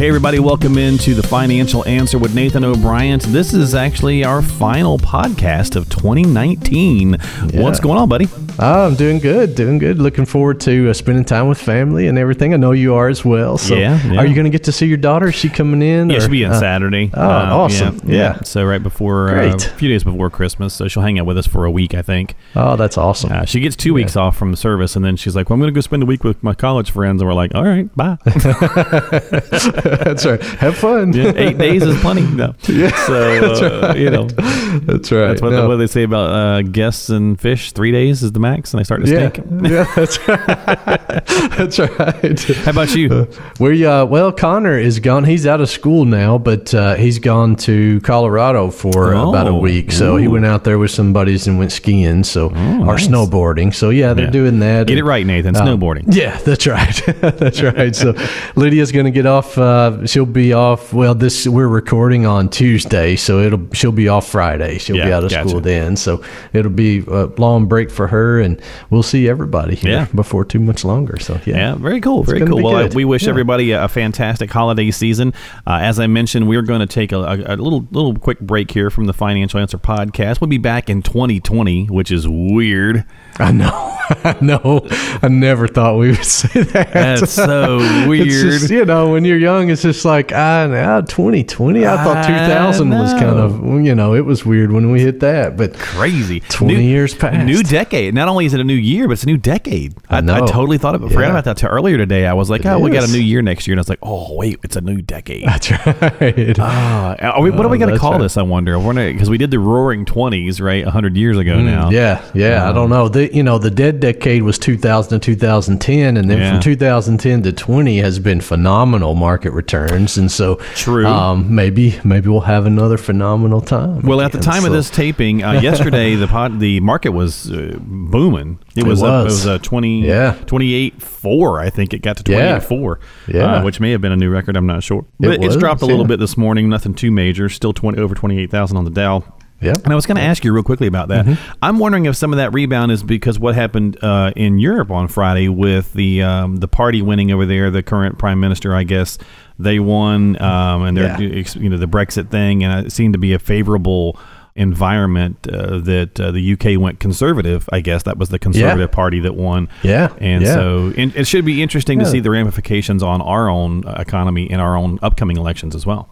Hey, everybody, welcome into the Financial Answer with Nathan O'Brien. This is actually our final podcast of 2019. What's going on, buddy? Oh, I'm doing good, doing good. Looking forward to uh, spending time with family and everything. I know you are as well. So, Yeah, yeah. are you going to get to see your daughter? Is she coming in? Yeah, or- she'll be in uh, Saturday. oh, awesome. Yeah, Yeah. So right before, uh, a few days before Christmas. So she'll hang out with us for a week, I think. Oh, that's awesome. Uh, she gets two weeks off from service, and then she's like, "Well, I'm going to go spend a week with my college friends." And we're like, "All right, bye." that's right. Have fun. Eight days is plenty. No. Yeah, So uh, right. you know, That's right. that's what, No. what they say about uh, guests and fish. Three days is the max, and they start to yeah, stink. yeah, that's right. that's right. How about you? We uh, well, Connor is gone. He's out of school now, but uh, he's gone to Colorado for Oh, about a week. So he went out there with some buddies and went skiing. So or nice. snowboarding. So yeah, they're Yeah. doing that. Get it right, Nathan. um, Snowboarding. Yeah, that's right. that's right. So Lydia's going to get off. Uh, she'll be off. Well, this we're recording on Tuesday, so it'll she'll be off Friday. She'll be out of gotcha. school then. So it'll be a long break for her, and we'll see everybody here Yeah. before too much longer. So yeah, Yeah, very cool. Very cool. Well, we wish Yeah. everybody a, a fantastic holiday season. Uh, as I mentioned, we're going to take a, a, a little little quick break here from the Financial Answer podcast. We'll be back in 2020, which is weird. I know. I know. I never thought we would say that. That's so weird. It's just, you know, when you're young, it's just like, ah, now 2020. I thought I 2000 was kind of, you know, it was weird when we hit that. But Crazy. 20 years passed. New decade. Not only is it a new year, but it's a new decade. I, I know. totally thought of it. Forgot Yeah. about that till earlier today. I was like, It oh, we got a new year next year. And I was like, oh, wait, it's a new decade. that's right. Ah, are we, what are we Oh, going to call right. this? I wonder. Because we did the Roaring Twenties, right, hundred years ago now. Mm, Yeah, yeah. I don't know. The you know the dead decade was 2000 to 2010, and then Yeah. from 2010 to 20 has been phenomenal market returns, and so True. Um, maybe maybe we'll have another phenomenal time. Well, at the again. time of this taping, uh, yesterday the pod, the market was uh, booming. It It was up, it was. was uh, 20, Yeah. 28 4, I think it got to Yeah. 28 4, Yeah. uh, which may have been a new record. I'm not sure. But it's was, dropped a little yeah. bit this morning, nothing too major, still 20 over 28,000 on the Dow. yeah, And I was going to ask you real quickly about that. Mm-hmm. I'm wondering if some of that rebound is because what happened uh, in Europe on Friday with the um, the party winning over there, the current prime minister, I guess they won, um, and they're Yeah. you know the Brexit thing, and it seemed to be a favorable environment uh, that uh, the UK went conservative. I guess that was the conservative party that won. Yeah, and yeah. so and it should be interesting to see the ramifications on our own uh, economy in our own upcoming elections as well.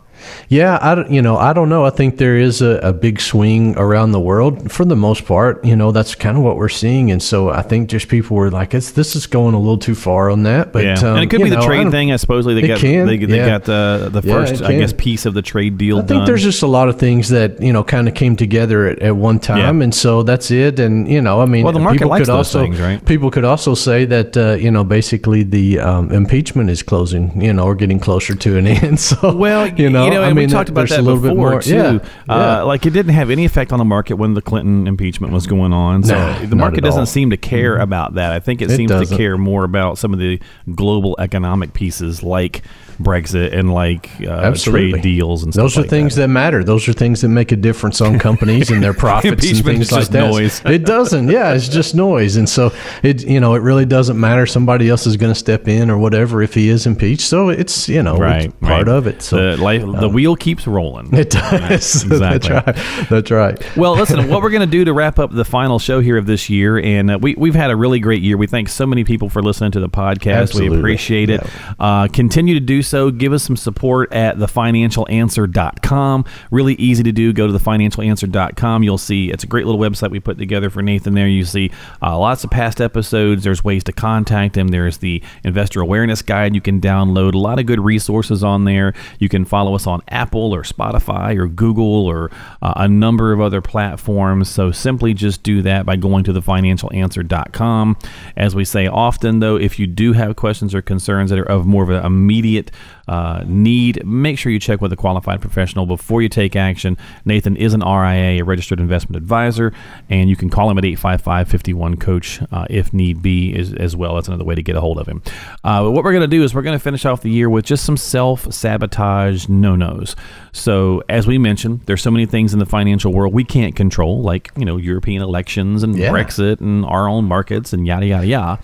Yeah, I you know, I don't know. I think there is a, a big swing around the world for the most part. You know, that's kind of what we're seeing, and so I think just people were like, "It's this is going a little too far on that." But yeah, um, and it could be the know, I trade thing. I supposedly they got can, they, they yeah. got the the first it I guess piece of the trade deal I think done. there's just a lot of things that you know kind of came together at, at one time, Yeah. and so that's it. And you know, I mean, Well, the market people likes could those also things, right? people could also say that uh, you know basically the um, impeachment is closing, you know, or getting closer to an end. So well, you know, I and mean, we talked about that a little before bit more too. Yeah, Uh, yeah. like it didn't have any effect on the market when the Clinton impeachment was going on. So No, the market doesn't all. seem to care about that. I think it, It seems to doesn't. care more about some of the global economic pieces like Brexit and like uh, trade deals and stuff. Those are like things that. that. matter. Those are things that make a difference on companies and their profits and things like just that. noise. It doesn't. Yeah, it's just noise. And so it, you know, it really doesn't matter. Somebody else is going to step in or whatever if he is impeached. So it's you know right, part right. of it. So the, life, the wheel keeps rolling. it does. exactly. That's right. That's right. Well, listen, what we're going to do to wrap up the final show here of this year, and uh, we, we've had a really great year. We thank so many people for listening to the podcast. Absolutely. We appreciate it. Uh, continue to do so. Give us some support at thefinancialanswer.com. Really easy to do. Go to thefinancialanswer.com. You'll see it's a great little website we put together for Nathan there. You see uh, lots of past episodes. There's ways to contact him. There's the investor awareness guide you can download. A lot of good resources on there. You can follow us on Apple or Spotify or Google or uh, a number of other platforms. So simply just do that by going to thefinancialanswer.com. As we say often, though, if you do have questions or concerns that are of more of an immediate uh, need, make sure you check with a qualified professional before you take action. Nathan is an RIA, a registered investment advisor, and you can call him at 855 51 Coach uh, if need be as, as, well. That's another way to get a hold of him. Uh, what we're going to do is we're going to finish off the year with just some self sabotage no nos. So, as we mentioned, there's so many things in the financial world we can't control, like, you know, European elections and yeah. Brexit and our own markets and yada, yada, yada.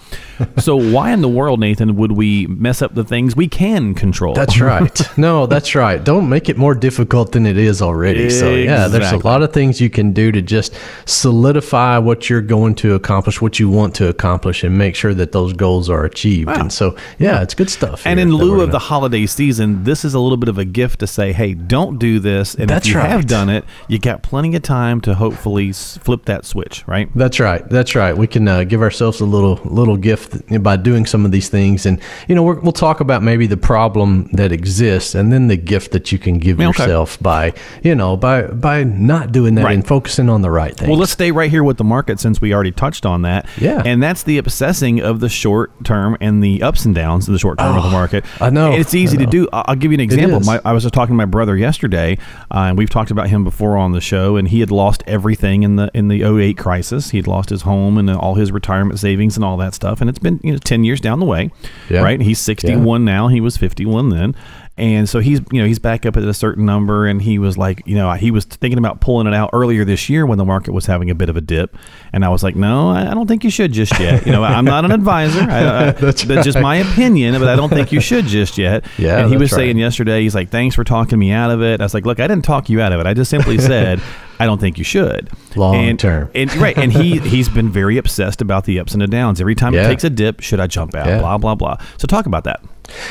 so, why in the world, Nathan, would we mess up the things we can control? That's right. No, that's right. Don't make it more difficult than it is already. Exactly. So, yeah, there's a lot of things you can do to just solidify what you're going to accomplish, what you want to accomplish, and make sure that those goals are achieved. Wow. And so, yeah, it's good stuff. And in lieu of the holiday season, this is a little bit of a gift to say, hey, don't do this. And that's if you right. have done it, you got plenty of time to hopefully flip that switch, right? That's right. That's right. We can uh, give ourselves a little little gift by doing some of these things. And, you know, we will talk about maybe the problem that exists and then the gift that you can give okay. yourself by, you know, by, by not doing that right. and focusing on the right thing. Well, let's stay right here with the market since we already touched on that. Yeah. And that's the obsessing of the short term and the ups and downs of the short term oh, of the oh, market. I know. And it's easy to do. I'll give you an example. My, I was just talking to my brother yesterday, uh, and we've talked about him before on the show, and he had lost everything in the in the 08 crisis. He had lost his home and all his retirement savings and all that stuff. And it's been you know 10 years down the way, yeah. right? He's 61 yeah. now. He was 51 then. And so he's, you know, he's back up at a certain number, and he was like, you know, he was thinking about pulling it out earlier this year when the market was having a bit of a dip, and I was like, no, I don't think you should just yet. You know, I'm not an advisor. I, I, that's, right. just my opinion, but I don't think you should just yet. Yeah, and he was right. saying yesterday, he's like, thanks for talking me out of it. I was like, look, I didn't talk you out of it. I just simply said. I don't think you should. Long and, term. And, right. And he, he's been very obsessed about the ups and the downs. Every time yeah. it takes a dip, should I jump out? Yeah. Blah, blah, blah. So talk about that.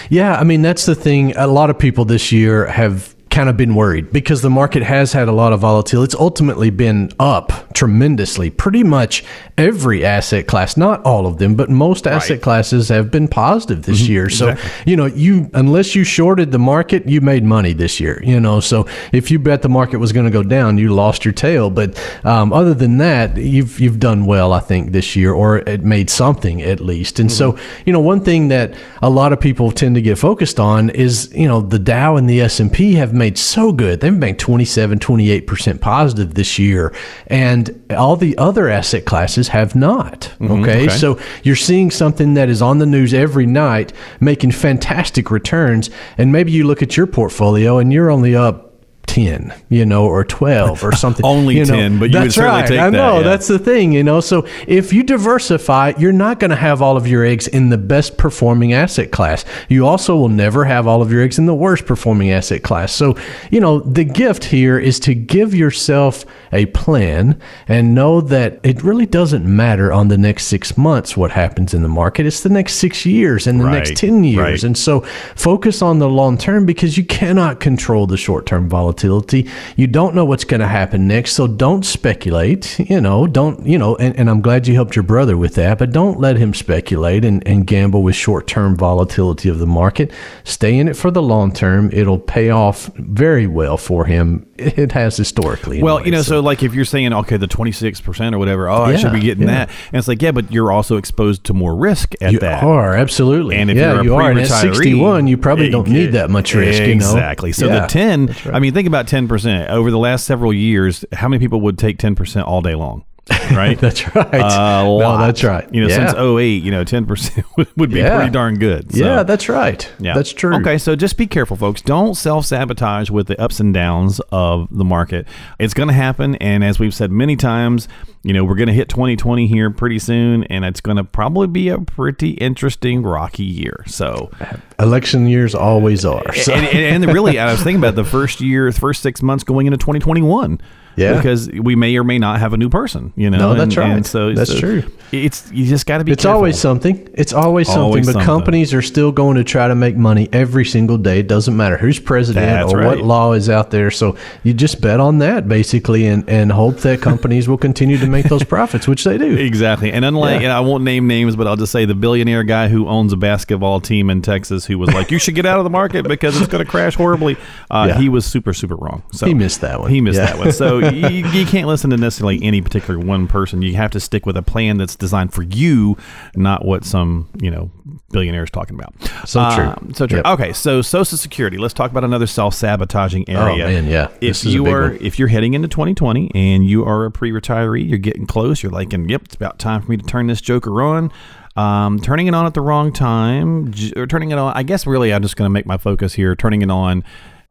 Yeah, I mean that's the thing. A lot of people this year have kind of been worried because the market has had a lot of volatility. It's ultimately been up tremendously. Pretty much every asset class, not all of them, but most asset right. classes have been positive this mm-hmm. year. So, exactly. you know, you unless you shorted the market, you made money this year, you know. So, if you bet the market was going to go down, you lost your tail, but um, other than that, you've you've done well, I think this year or it made something at least. And mm-hmm. so, you know, one thing that a lot of people tend to get focused on is, you know, the Dow and the S&P have made so good. They've been 27, 28% positive this year. And all the other asset classes have not. Mm-hmm, okay? okay. So you're seeing something that is on the news every night making fantastic returns. And maybe you look at your portfolio and you're only up 10, you know, or 12 or something. Only you know. 10, but you that's would right. I know, that, yeah. that's the thing, you know. So if you diversify, you're not going to have all of your eggs in the best performing asset class. You also will never have all of your eggs in the worst performing asset class. So, you know, the gift here is to give yourself a plan and know that it really doesn't matter on the next six months what happens in the market. It's the next six years and the right. next 10 years. Right. And so focus on the long term because you cannot control the short term volatility volatility. You don't know what's going to happen next, so don't speculate. You know, don't, you know, and, and I'm glad you helped your brother with that, but don't let him speculate and, and gamble with short term volatility of the market. Stay in it for the long term. It'll pay off very well for him. It has historically. Well, anyway, you know, so. so. like if you're saying, okay, the 26% or whatever, oh, yeah, I should be getting yeah. that. And it's like, yeah, but you're also exposed to more risk at you that. You are, absolutely. And if yeah, you're a you are. And at 61, you probably don't need that much risk, exactly. you know? Exactly. So yeah, the 10, right. I mean, think about 10%. Over the last several years, how many people would take 10% all day long? right? that's right. Uh, no, that's right. You know, yeah. since 08, you know, 10% would be yeah. pretty darn good. So. Yeah, that's right. Yeah. That's true. Okay, so just be careful, folks. Don't self sabotage with the ups and downs of the market. It's going to happen. And as we've said many times, you know, we're going to hit 2020 here pretty soon, and it's going to probably be a pretty interesting, rocky year. So, election years always are. So. And, and, and really, I was thinking about the first year, the first six months going into 2021 Yeah. because we may or may not have a new person. You know, No, that's and, right. And so That's so true. It's you just got to be. It's careful. always something. It's always something. Always but something. companies are still going to try to make money every single day. It doesn't matter who's president That's or right. what law is out there. So you just bet on that basically, and and hope that companies will continue to make those profits, which they do. Exactly. And unlike, Yeah. and I won't name names, but I'll just say the billionaire guy who owns a basketball team in Texas who was like, you should get out of the market because it's going to crash horribly. Uh, Yeah. He was super, super wrong. So He missed that one. He missed Yeah. that one. So you, you can't listen to necessarily any particular one person. You have to stick with a plan that's designed for you, not what some, you know, billionaire is talking about. So true. Um, so true. Yep. Okay. So Social Security. Let's talk about another self-sabotaging area. Oh, man, yeah. If This is a you are, one. if you're heading into 2020 and you are a pre-retiree, you're getting close. You're like, and yep, it's about time for me to turn this joker on. Um, turning it on at the wrong time, or turning it on. I guess really, I'm just going to make my focus here. Turning it on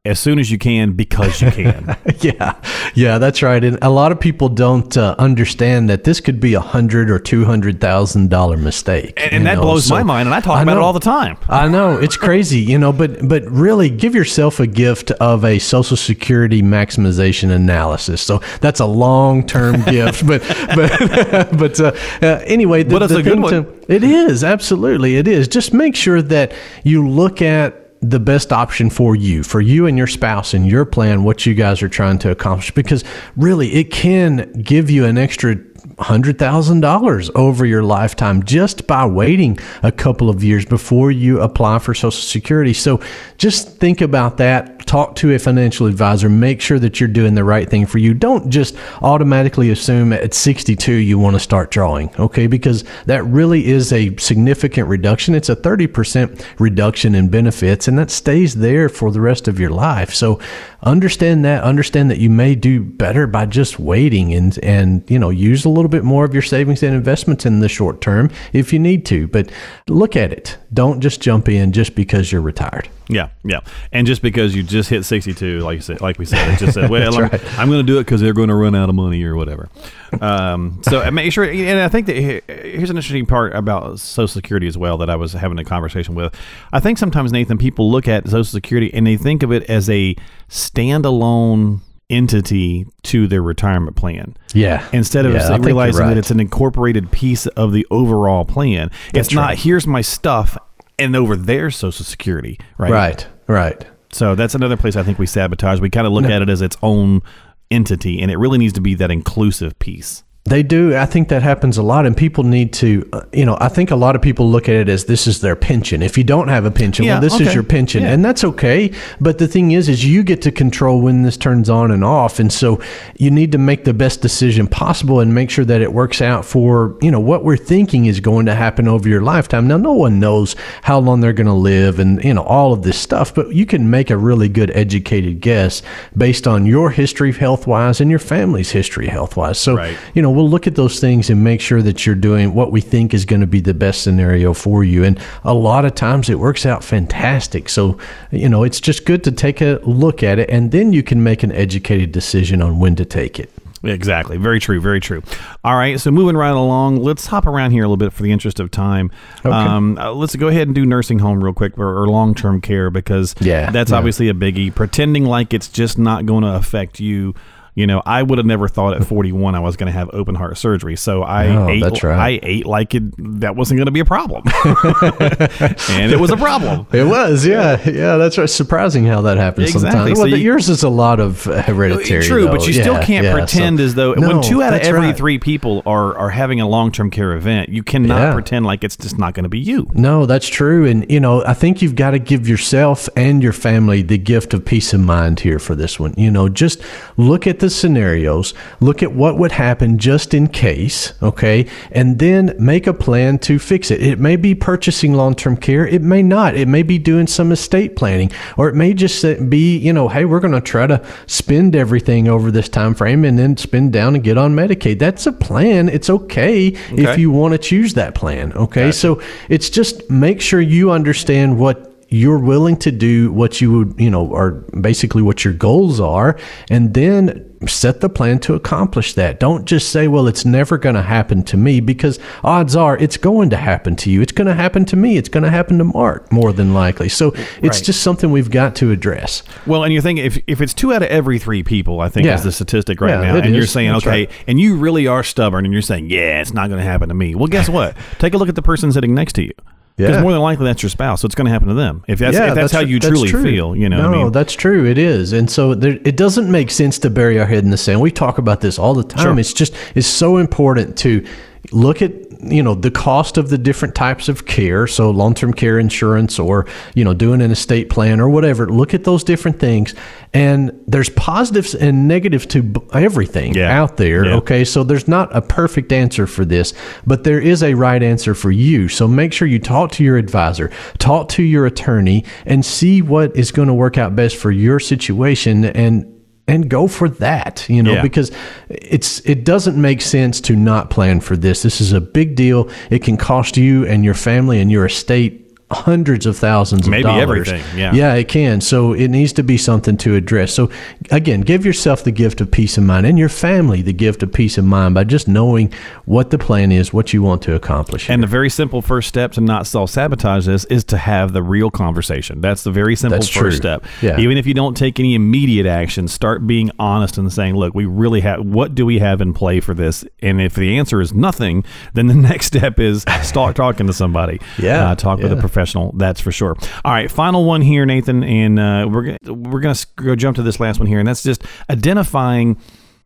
as soon as you can because you can. yeah, yeah, that's right. And a lot of people don't uh, understand that this could be a hundred or two hundred thousand dollar mistake, and and that know? blows So- my mind. And I talk I about it all the time. I know it's crazy, you know, but but really give yourself a gift of a Social Security maximization analysis. So that's a long term gift, but but but uh, uh, anyway, the, But it's a good one. to- it is absolutely it is. Just make sure that you look at the best option for you, for you and your spouse and your plan, what you guys are trying to accomplish, because really it can give you an extra hundred thousand dollars over your lifetime just by waiting a couple of years before you apply for Social Security. So just think about that. Talk to a financial advisor. Make sure that you're doing the right thing for you. Don't just automatically assume at 62 you want to start drawing, okay? Because that really is a significant reduction. It's a 30% reduction in benefits, and that stays there for the rest of your life. So understand that. Understand that you may do better by just waiting and and you know use a little bit more of your savings and investments in the short term if you need to. But look at it. Don't just jump in just because you're retired. Yeah, yeah. And just because you just hit 62, like you said, like we said, it just said, well, I'm, right. I'm going to do it because they're going to run out of money or whatever. Um, so make sure, and I think that here's an interesting part about Social Security as well that I was having a conversation with. I think sometimes, Nathan, people look at Social Security and they think of it as a standalone entity to their retirement plan Yeah. instead of Yeah, I think you're realizing that it's an incorporated piece of the overall plan. it's That's not right. here's my stuff and over there's Social Security, right? Right. Right. So that's another place I think we sabotage. We kind of look at it as its own entity, and it really needs to be that inclusive piece. They do. I think that happens a lot, and people need to, uh, you know, I think a lot of people look at it as this is their pension. If you don't have a pension, Yeah, well, this okay. is your pension, Yeah. and that's okay. But the thing is, is you get to control when this turns on and off, and so you need to make the best decision possible and make sure that it works out for you know what we're thinking is going to happen over your lifetime. Now, no one knows how long they're going to live, and you know all of this stuff, but you can make a really good educated guess based on your history health wise and your family's history health wise. So Right. you know, we'll look at those things and make sure that you're doing what we think is going to be the best scenario for you. And a lot of times it works out fantastic. So, you know, it's just good to take a look at it and then you can make an educated decision on when to take it. Exactly. Very true. Very true. All right. So moving right along, let's hop around here a little bit for the interest of time. Um, uh, let's go ahead and do nursing home real quick or, or long term care because Yeah, that's yeah. obviously a biggie. Pretending like it's just not going to affect you. You know, I would have never thought at 41 I was going to have open heart surgery. So I No, ate. that's right. I ate like it that wasn't going to be a problem, and it was a problem. It was, yeah, yeah. That's right. Surprising how that happens Exactly. sometimes. So Well, you- yours is a lot of hereditary. True, but though. you still can't yeah, pretend so- as though No, when two out of every right. three people are are having a long term care event, you cannot Yeah. pretend like it's just not going to be you. No, that's true. And, you know, I think you've got to give yourself and your family the gift of peace of mind here for this one. You know, just look at the scenarios, look at what would happen just in case, okay? And then make a plan to fix it. It may be purchasing long term care, it may not. It may be doing some estate planning, or it may just be, you know, hey, we're going to try to spend everything over this time frame and then spend down and get on Medicaid. That's a plan. It's okay, if you want to choose that plan. Okay. So it's just make sure you understand what you're willing to do what you would, you know, or basically what your goals are, and then set the plan to accomplish that. Don't just say, well, it's never going to happen to me because odds are it's going to happen to you. It's going to happen to me. It's going to happen to Mark more than likely. So it's Right. just something we've got to address. Well, and you're thinking if, if it's two out of every three people, I think Yeah. is the statistic right Yeah, now, and you're saying, That's okay, right. and you really are stubborn, and you're saying, yeah, it's not going to happen to me. Well, guess what? Take a look at the person sitting next to you. Because Yeah. more than likely that's your spouse, so it's going to happen to them. If that's, if that's, how you that's truly true. feel, you know. No, I mean, that's true. It is, and so there, it doesn't make sense to bury our head in the sand. We talk about this all the time. Sure. It's just it's so important to look at you know the cost of the different types of care so long-term care insurance or you know doing an estate plan or whatever look at those different things and there's positives and negatives to everything Yeah. out there Yeah. okay so there's not a perfect answer for this but there is a right answer for you so make sure you talk to your advisor talk to your attorney and see what is going to work out best for your situation and and go for that you know Yeah. because it's it doesn't make sense to not plan for this this is a big deal it can cost you and your family and your estate hundreds of thousands of Maybe dollars everything, yeah. yeah it can so it needs to be something to address so again give yourself the gift of peace of mind and your family the gift of peace of mind by just knowing what the plan is what you want to accomplish And the very simple first step to not self sabotage this is to have the real conversation. That's the very simple That's first true. step. Yeah. Even if you don't take any immediate action, start being honest and saying, look, we really have, what do we have in play for this? And if the answer is nothing, then the next step is start talking to somebody. Yeah, Uh, talk with a yeah. Professional. That's for sure. All right. Final one here, Nathan. And uh, we're, gonna- we're going to go jump to this last one here. And that's just identifying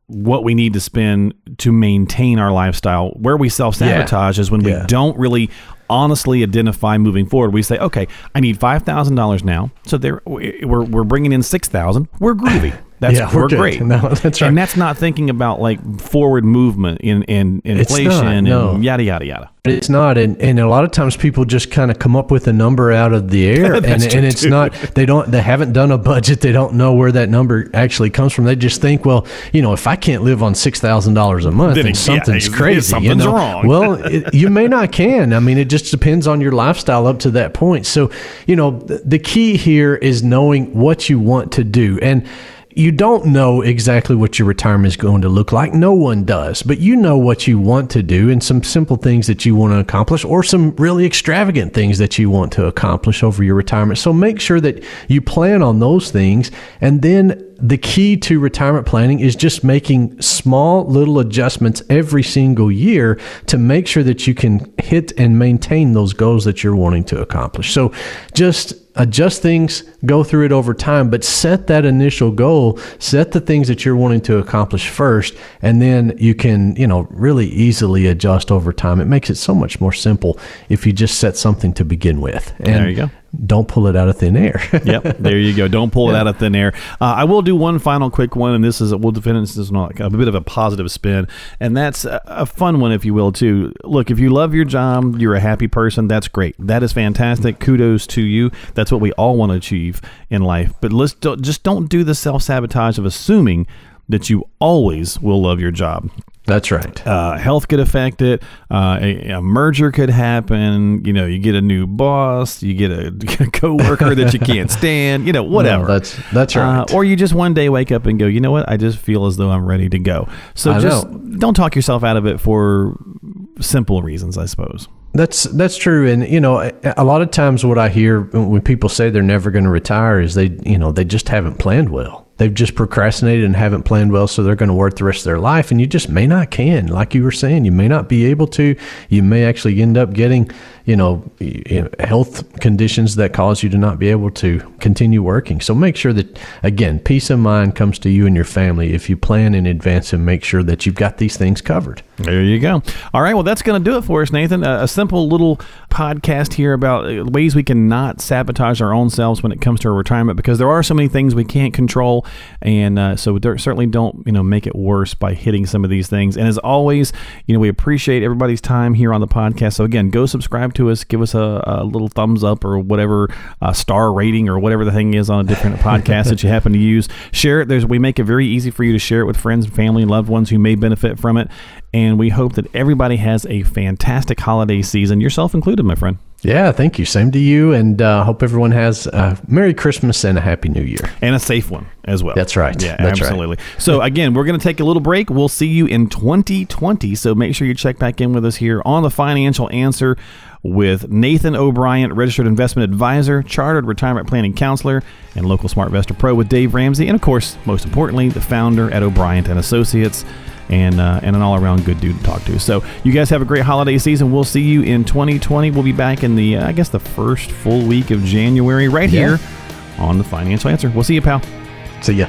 what we need to spend to maintain our lifestyle. Where we self sabotage is when we don't really honestly identify moving forward. We say, okay, I need five thousand dollars now, so there we're we're bringing in six thousand. We're groovy. That's Yeah, we're we're, great. No, that's right. And that's not thinking about like forward movement in in not, inflation no. and yada yada yada. It's not, and, and a lot of times people just kind of come up with a number out of the air, and, and it's too. not. They don't. They haven't done a budget. They don't know where that number actually comes from. They just think, well, you know, if I can't live on six thousand dollars a month, Then it- something's yeah, crazy. you something's know? wrong. Well, it, you may not can. I mean, it just depends on your lifestyle up to that point. So, you know, th- the key here is knowing what you want to do, and you don't know exactly what your retirement is going to look like. No one does, but you know what you want to do and some simple things that you want to accomplish or some really extravagant things that you want to accomplish over your retirement. So make sure that you plan on those things. And then the key to retirement planning is just making small little adjustments every single year to make sure that you can hit and maintain those goals that you're wanting to accomplish. So just adjust things, go through it over time, but set that initial goal, set the things that you're wanting to accomplish first, and then you can, you know, really easily adjust over time. It makes it so much more simple if you just set something to begin with. And There you go. Don't pull it out of thin air. yep, there you go. Don't pull it out of thin air. Uh, I will do one final quick one, and this is we'll finish this one like a bit of a positive spin, and that's a, a fun one, if you will, too. Look, if you love your job, you're a happy person. That's great. That is fantastic. Kudos to you. That's what we all want to achieve in life. But let's don't, just don't do the self sabotage of assuming that you always will love your job That's right. uh, health could affect it. Uh, a, a merger could happen. You know, you get a new boss, you get a, coworker that you can't stand. You know, whatever. No, that's that's right. Uh, or you just one day wake up and go, you know what? I just feel as though I'm ready to go. So I just know. don't talk yourself out of it for simple reasons, I suppose. That's that's true, and you know, a, a lot of times what I hear when people say they're never going to retire is they, you know, they just haven't planned well. They've just procrastinated and haven't planned well, so they're going to work the rest of their life, and you just may not can. Like you were saying, you may not be able to. You may actually end up getting, you know, health conditions that cause you to not be able to continue working. So make sure that again, peace of mind comes to you and your family if you plan in advance and make sure that you've got these things covered. There you go. All right. Well, that's going to do it for us, Nathan. A, a simple little podcast here about uh, ways we can not sabotage our own selves when it comes to our retirement because there are so many things we can't control. And uh, so certainly don't, you know, make it worse by hitting some of these things. And as always, you know, we appreciate everybody's time here on the podcast. So again, go subscribe to us, give us a, a little thumbs up or whatever uh, star rating or whatever the thing is on a different podcast that you happen to use. Share it. There's, we make it very easy for you to share it with friends and family and loved ones who may benefit from it. And we hope that everybody has a fantastic holiday season, yourself included, my friend. Yeah, thank you. Same to you, and uh, hope everyone has a Merry Christmas and a Happy New Year. And a safe one as well. That's right. Yeah, That's right. absolutely. So, again, we're going to take a little break. We'll see you in 2020. So, make sure you check back in with us here on The Financial Answer with Nathan O'Brien, registered investment advisor, chartered retirement planning counselor, and local SmartVestor Pro with Dave Ramsey. And, of course, most importantly, the founder at O'Brien and Associates and uh, and an all around good dude to talk to. So you guys have a great holiday season. We'll see you in 2020. We'll be back in the uh, I guess the first full week of January right Yeah. here on the Financial Answer. We'll see you, pal. See ya.